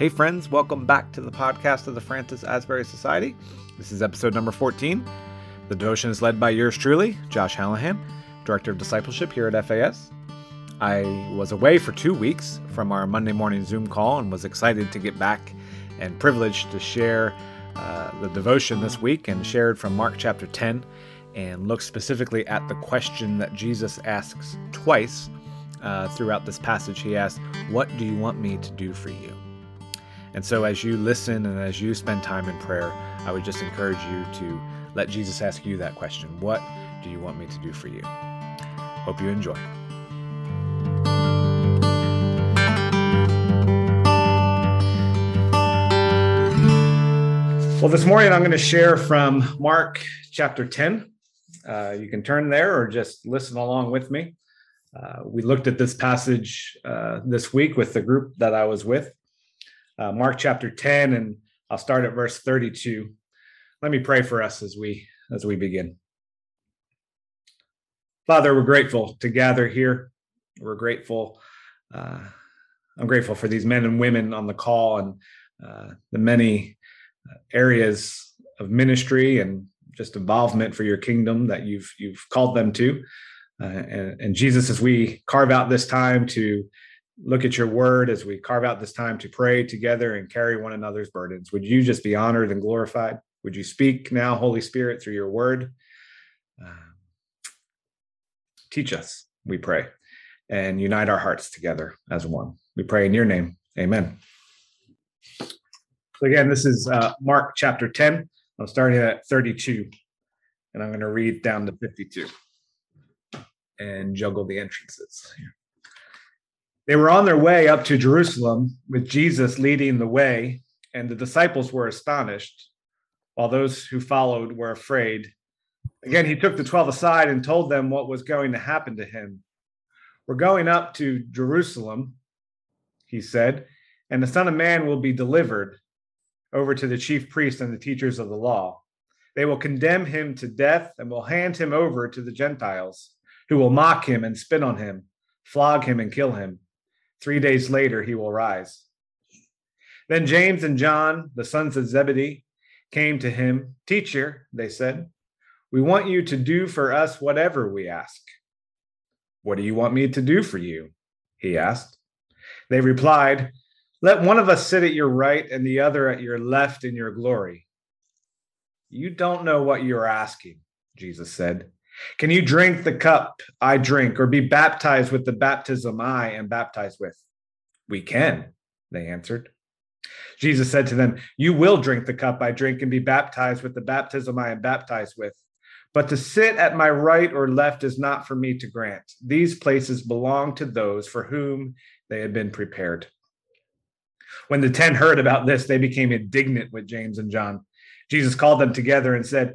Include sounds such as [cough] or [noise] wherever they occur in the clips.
Hey, friends, welcome back to the podcast of the Francis Asbury Society. This is episode number 14. The devotion is led by yours truly, Josh Hallahan, Director of Discipleship here at FAS. I was away for two weeks from our Monday morning Zoom call and was excited to get back and privileged to share uh, the devotion this week and shared from Mark chapter 10 and look specifically at the question that Jesus asks twice uh, throughout this passage. He asks, What do you want me to do for you? And so, as you listen and as you spend time in prayer, I would just encourage you to let Jesus ask you that question What do you want me to do for you? Hope you enjoy. Well, this morning I'm going to share from Mark chapter 10. Uh, you can turn there or just listen along with me. Uh, we looked at this passage uh, this week with the group that I was with uh, Mark chapter 10, and I'll start at verse 32. Let me pray for us as we as we begin. Father, we're grateful to gather here. We're grateful. Uh, I'm grateful for these men and women on the call and uh, the many uh, areas of ministry and just involvement for your kingdom that you've you've called them to. Uh, and, and Jesus, as we carve out this time to look at your word as we carve out this time to pray together and carry one another's burdens. Would you just be honored and glorified? Would you speak now, Holy Spirit, through your word? Uh, teach us, we pray, and unite our hearts together as one. We pray in your name. Amen. So, again, this is uh, Mark chapter 10. I'm starting at 32, and I'm going to read down to 52 and juggle the entrances here. They were on their way up to Jerusalem with Jesus leading the way, and the disciples were astonished, while those who followed were afraid. Again, he took the 12 aside and told them what was going to happen to him. We're going up to Jerusalem, he said, and the Son of Man will be delivered over to the chief priests and the teachers of the law. They will condemn him to death and will hand him over to the Gentiles, who will mock him and spit on him, flog him and kill him. Three days later, he will rise. Then James and John, the sons of Zebedee, came to him. Teacher, they said, we want you to do for us whatever we ask. What do you want me to do for you? He asked. They replied, Let one of us sit at your right and the other at your left in your glory. You don't know what you're asking, Jesus said. Can you drink the cup I drink or be baptized with the baptism I am baptized with? We can, they answered. Jesus said to them, You will drink the cup I drink and be baptized with the baptism I am baptized with. But to sit at my right or left is not for me to grant. These places belong to those for whom they had been prepared. When the ten heard about this, they became indignant with James and John. Jesus called them together and said,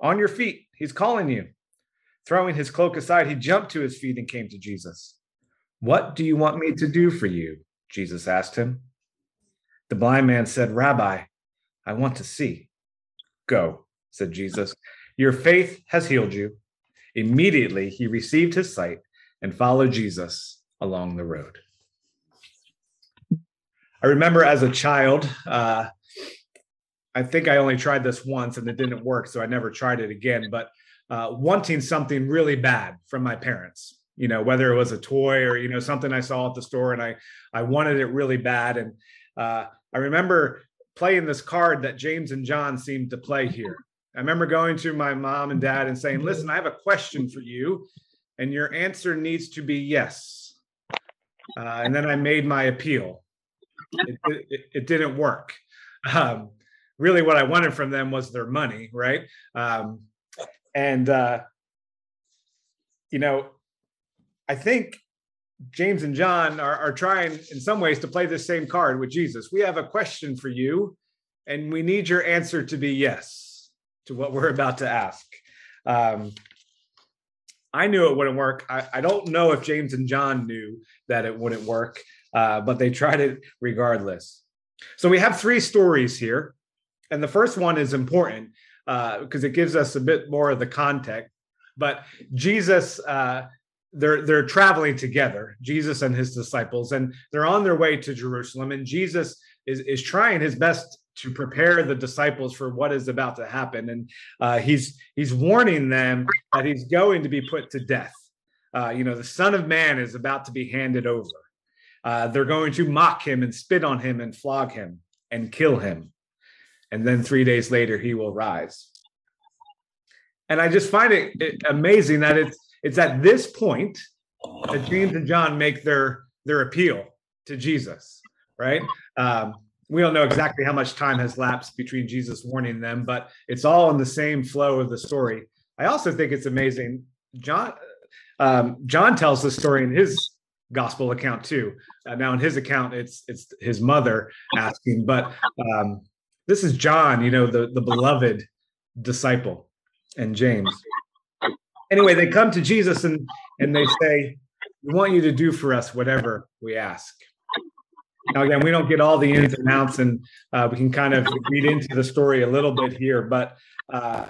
on your feet. He's calling you. Throwing his cloak aside, he jumped to his feet and came to Jesus. What do you want me to do for you? Jesus asked him. The blind man said, Rabbi, I want to see. Go, said Jesus. Your faith has healed you. Immediately he received his sight and followed Jesus along the road. I remember as a child, uh, I think I only tried this once and it didn't work, so I never tried it again. But uh, wanting something really bad from my parents, you know, whether it was a toy or you know something I saw at the store, and I I wanted it really bad. And uh, I remember playing this card that James and John seemed to play here. I remember going to my mom and dad and saying, Listen, I have a question for you, and your answer needs to be yes. Uh, and then I made my appeal. It, it, it didn't work. Um, really, what I wanted from them was their money, right? Um, and, uh, you know, I think James and John are, are trying in some ways to play the same card with Jesus. We have a question for you, and we need your answer to be yes to what we're about to ask. Um, I knew it wouldn't work. I, I, don't know if James and John knew that it wouldn't work, uh, but they tried it regardless. So we have three stories here. And the first one is important because uh, it gives us a bit more of the context. But Jesus uh, they're they're traveling together jesus and his disciples and they're on their way to jerusalem and jesus is is trying his best to prepare the disciples for what is about to happen. And uh, he's he's warning them that he's going to be put to death. Uh, you know the son of man is about to be handed over. Uh, they're going to mock him and spit on him and flog him and kill him and then three days later he will rise and i just find it, amazing that it's it's at this point that James and John make their their appeal to Jesus, right? Um, we don't know exactly how much time has lapsed between Jesus warning them, but it's all in the same flow of the story. I also think it's amazing. John um, John tells the story in his gospel account too. Uh, now in his account, it's it's his mother asking, but um, this is John, you know, the the beloved disciple, and James anyway, they come to Jesus and and they say, "We want you to do for us whatever we ask." Now, again, we don't get all the ins and outs, and uh, we can kind of read into the story a little bit here, but uh,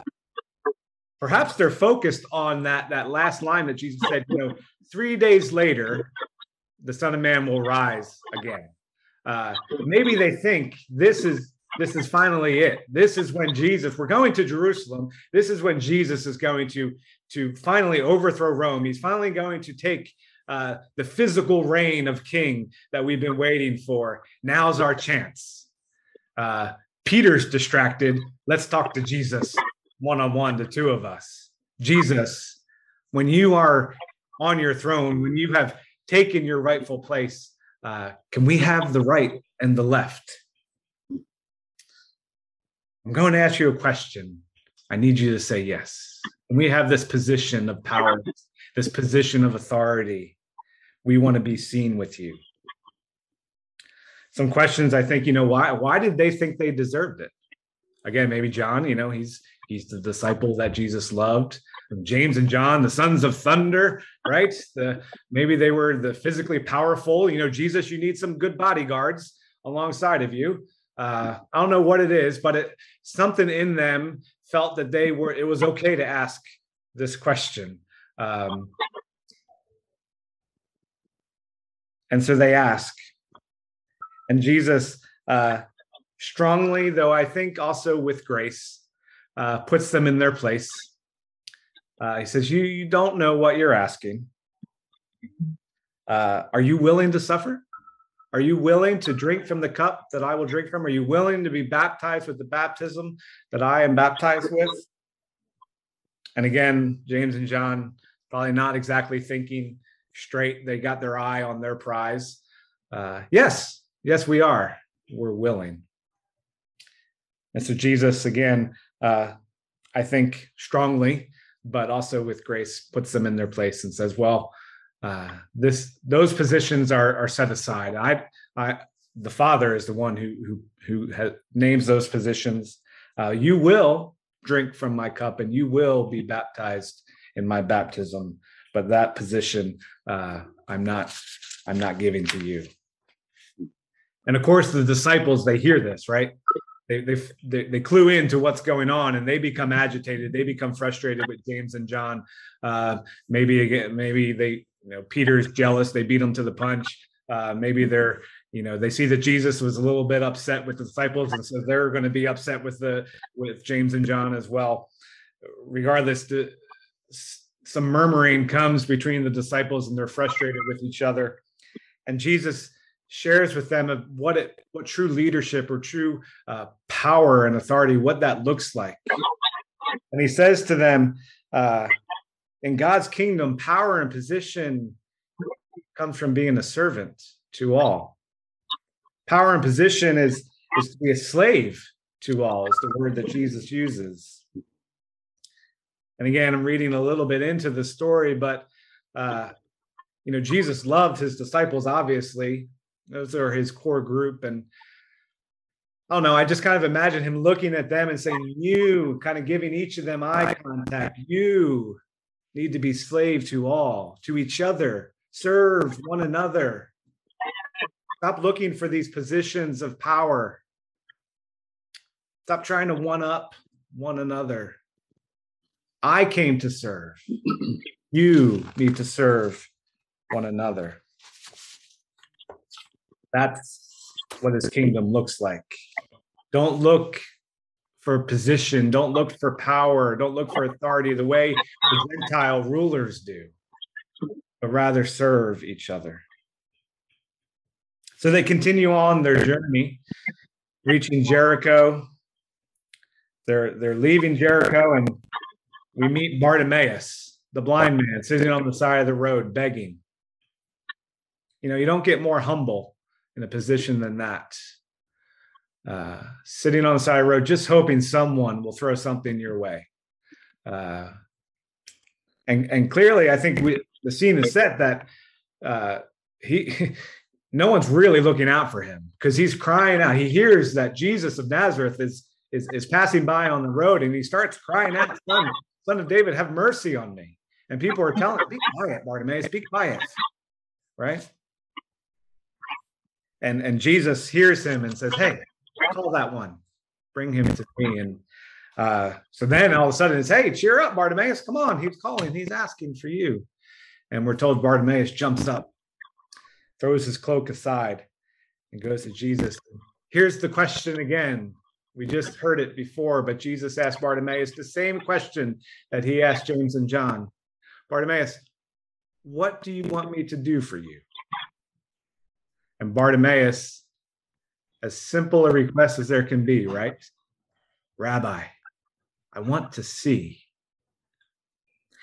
perhaps they're focused on that that last line that Jesus said. You know, three days later, the Son of Man will rise again. Uh, maybe they think this is this is finally it. This is when Jesus, we're going to Jerusalem. This is when Jesus is going to, to finally overthrow Rome. He's finally going to take uh, the physical reign of king that we've been waiting for. Now's our chance. Uh, Peter's distracted. Let's talk to Jesus one on one, the two of us. Jesus, when you are on your throne, when you have taken your rightful place, uh, can we have the right and the left? I'm going to ask you a question. I need you to say yes. And we have this position of power, this position of authority. We want to be seen with you. Some questions I think, you know, why why did they think they deserved it? Again, maybe John, you know, he's he's the disciple that Jesus loved. James and John, the sons of thunder, right? The maybe they were the physically powerful. You know, Jesus, you need some good bodyguards alongside of you. Uh, I don't know what it is, but it something in them felt that they were. It was okay to ask this question, um, and so they ask. And Jesus, uh, strongly, though I think also with grace, uh, puts them in their place. Uh, he says, "You you don't know what you're asking. Uh, are you willing to suffer?" Are you willing to drink from the cup that I will drink from? Are you willing to be baptized with the baptism that I am baptized with? And again, James and John probably not exactly thinking straight. They got their eye on their prize. Uh, yes, yes, we are. We're willing. And so Jesus, again, uh, I think strongly, but also with grace, puts them in their place and says, well, uh, this those positions are are set aside. I I the Father is the one who who who names those positions. Uh, you will drink from my cup, and you will be baptized in my baptism. But that position, uh, I'm not I'm not giving to you. And of course, the disciples they hear this, right? They, they, they, they clue into what's going on and they become agitated. They become frustrated with James and John. Uh, maybe again, maybe they you know Peter's jealous. They beat him to the punch. Uh, maybe they're you know they see that Jesus was a little bit upset with the disciples, and so they're going to be upset with the with James and John as well. Regardless, the, some murmuring comes between the disciples, and they're frustrated with each other. And Jesus shares with them of what it what true leadership or true uh, power and authority what that looks like and he says to them uh, in god's kingdom power and position comes from being a servant to all power and position is is to be a slave to all is the word that jesus uses and again i'm reading a little bit into the story but uh, you know jesus loved his disciples obviously those are his core group. And I don't know, I just kind of imagine him looking at them and saying, You, kind of giving each of them eye contact. You need to be slave to all, to each other, serve one another. Stop looking for these positions of power. Stop trying to one up one another. I came to serve. [clears throat] You need to serve one another. That's what his kingdom looks like. Don't look for position, don't look for power, don't look for authority the way the Gentile rulers do, but rather serve each other. So they continue on their journey, reaching Jericho. They're they're leaving Jericho, and we meet Bartimaeus, the blind man, sitting on the side of the road begging. You know, you don't get more humble in a position than that. Uh, sitting on the side of the road, just hoping someone will throw something your way. Uh, and and clearly, I think we, the scene is set that uh, he, [laughs] no one's really looking out for him because he's crying out. He hears that Jesus of Nazareth is is is passing by on the road, and he starts crying out, "Son, Son of David, have mercy on me!" And people are telling "Be quiet, Bartimaeus, be quiet." Right? and and Jesus hears him and says, "Hey, call that one, bring him to me." And uh, so then all of a sudden it's, "Hey, cheer up, Bartimaeus! Come on, he's calling, he's asking for you." And we're told Bartimaeus jumps up, throws his cloak aside, and goes to Jesus. Here's the question again. We just heard it before, but Jesus asked Bartimaeus the same question that he asked James and John. Bartimaeus, what do you want me to do for you? And Bartimaeus, as simple a request as there can be, right? Rabbi, I want to see.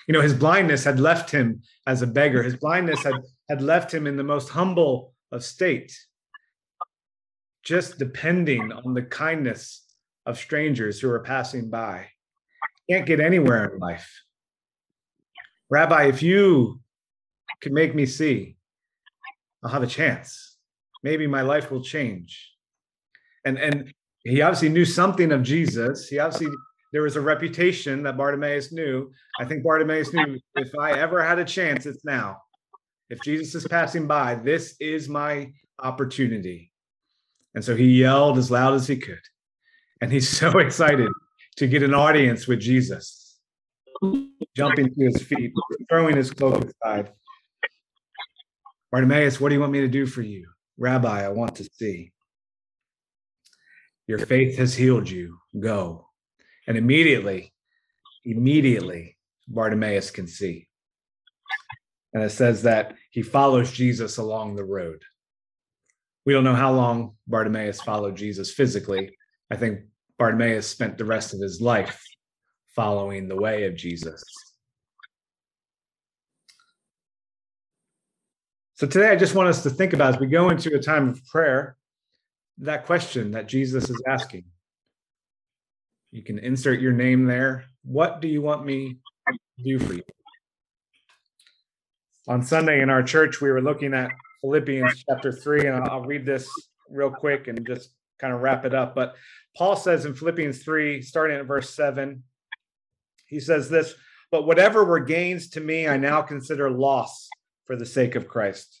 You know, his blindness had left him as a beggar. His blindness had, had left him in the most humble of state, just depending on the kindness of strangers who are passing by. Can't get anywhere in life. Rabbi, if you can make me see, I'll have a chance maybe my life will change. And and he obviously knew something of Jesus. He obviously there was a reputation that Bartimaeus knew. I think Bartimaeus knew if I ever had a chance, it's now. If Jesus is passing by, this is my opportunity. And so he yelled as loud as he could. And he's [laughs] so excited to get an audience with Jesus, jumping to his feet, throwing his cloak aside. Bartimaeus, what do you want me to do for you? Rabbi, I want to see. Your faith has healed you. Go. And immediately, immediately, Bartimaeus can see. And it says that he follows Jesus along the road. We don't know how long Bartimaeus followed Jesus physically. I think Bartimaeus spent the rest of his life following the way of Jesus. So today, I just want us to think about as we go into a time of prayer, that question that Jesus is asking. You can insert your name there. What do you want me to do for you? On Sunday in our church, we were looking at Philippians chapter 3, and I'll read this real quick and just kind of wrap it up. But Paul says in Philippians 3, starting at verse 7, he says this, but whatever were gains to me, I now consider loss for the sake of Christ.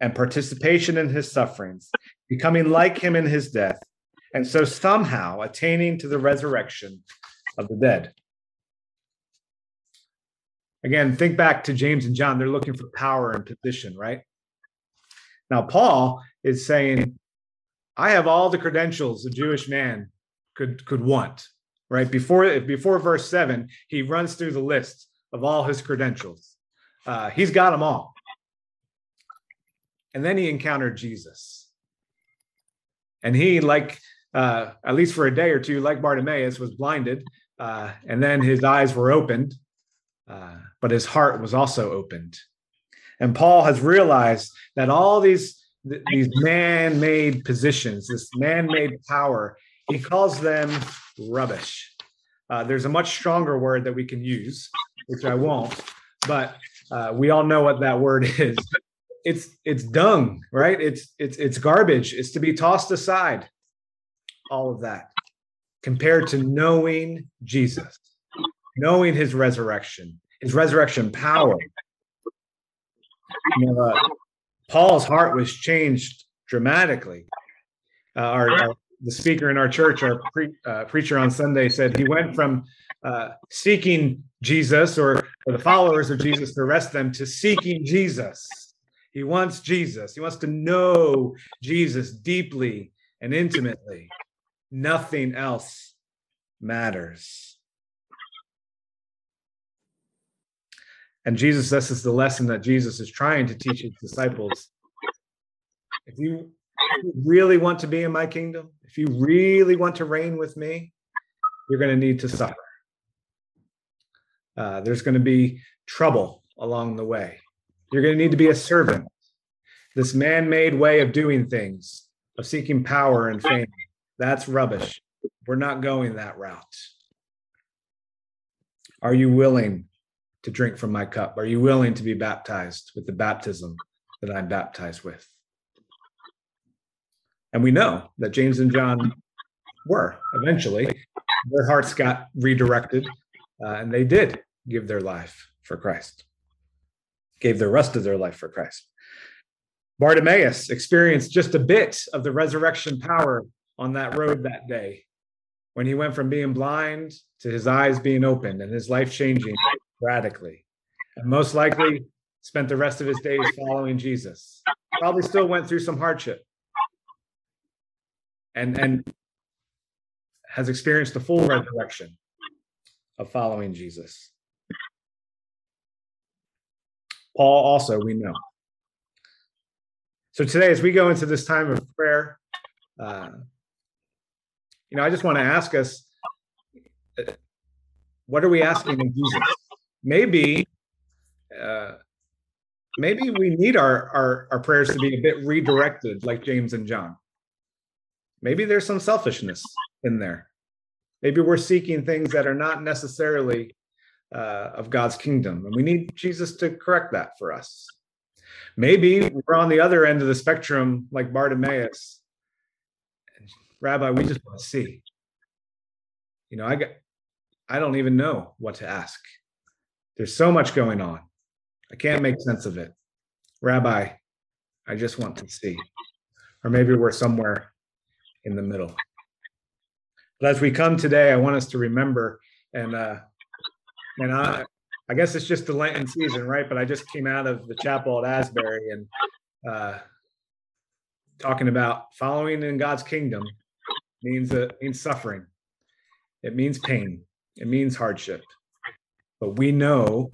and participation in his sufferings, becoming like him in his death, and so somehow attaining to the resurrection of the dead. Again, think back to James and John. They're looking for power and position, right? Now, Paul is saying, I have all the credentials a Jewish man could could want, right? Before before verse seven, he runs through the list of all his credentials. Uh, he's got them all. And then he encountered Jesus. And he, like, uh, at least for a day or two, like Bartimaeus, was blinded. Uh, and then his eyes were opened, uh, but his heart was also opened. And Paul has realized that all these, th- these man made positions, this man made power, he calls them rubbish. Uh, there's a much stronger word that we can use, which I won't, but uh, we all know what that word [laughs] is. It's it's dung, right? It's it's it's garbage. It's to be tossed aside. All of that compared to knowing Jesus, knowing His resurrection, His resurrection power. You know, uh, Paul's heart was changed dramatically. Uh, our, our, the speaker in our church, our pre, uh, preacher on Sunday, said he went from uh, seeking Jesus or, or the followers of Jesus to arrest them to seeking Jesus. He wants Jesus. He wants to know Jesus deeply and intimately. Nothing else matters. And Jesus, this is the lesson that Jesus is trying to teach his disciples. If you really want to be in my kingdom, if you really want to reign with me, you're going to need to suffer. Uh, there's going to be trouble along the way. You're going to need to be a servant. This man made way of doing things, of seeking power and fame, that's rubbish. We're not going that route. Are you willing to drink from my cup? Are you willing to be baptized with the baptism that I'm baptized with? And we know that James and John were eventually. Their hearts got redirected, uh, and they did give their life for Christ, gave the rest of their life for Christ. Bartimaeus experienced just a bit of the resurrection power on that road that day when he went from being blind to his eyes being opened and his life changing radically. And most likely spent the rest of his days following Jesus. Probably still went through some hardship. And and has experienced the full resurrection of following Jesus. Paul also, we know. So today, as we go into this time of prayer, uh, you know, I just want to ask us, uh, what are we asking of Jesus? Maybe, uh, maybe we need our, our our prayers to be a bit redirected, like James and John. Maybe there's some selfishness in there. Maybe we're seeking things that are not necessarily uh, of God's kingdom. And we need Jesus to correct that for us. Maybe we're on the other end of the spectrum, like Bartimaeus. Rabbi, we just want to see. You know, I got, I don't even know what to ask. There's so much going on. I can't make sense of it. Rabbi, I just want to see. Or maybe we're somewhere in the middle. But as we come today, I want us to remember and uh, and I, I guess it's just the Lenten season, right? But I just came out of the chapel at Asbury and uh, talking about following in God's kingdom means uh, means suffering. It means pain. It means hardship. But we know,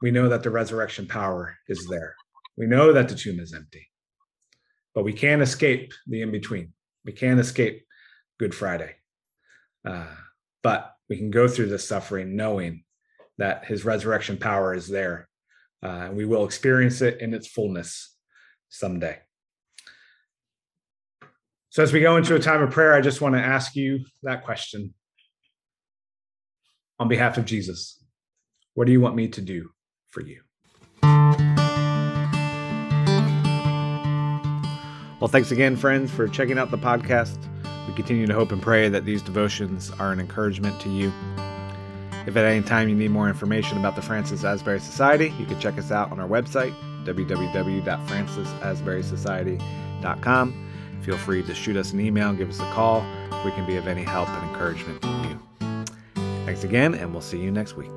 we know that the resurrection power is there. We know that the tomb is empty. But we can't escape the in between. We can't escape Good Friday. Uh, but we can go through this suffering knowing that his resurrection power is there. Uh, and we will experience it in its fullness someday. So, as we go into a time of prayer, I just want to ask you that question on behalf of Jesus What do you want me to do for you? Well, thanks again, friends, for checking out the podcast. We continue to hope and pray that these devotions are an encouragement to you. If at any time you need more information about the Francis Asbury Society, you can check us out on our website, www.francisasburysociety.com. Feel free to shoot us an email, give us a call. We can be of any help and encouragement to you. Thanks again, and we'll see you next week.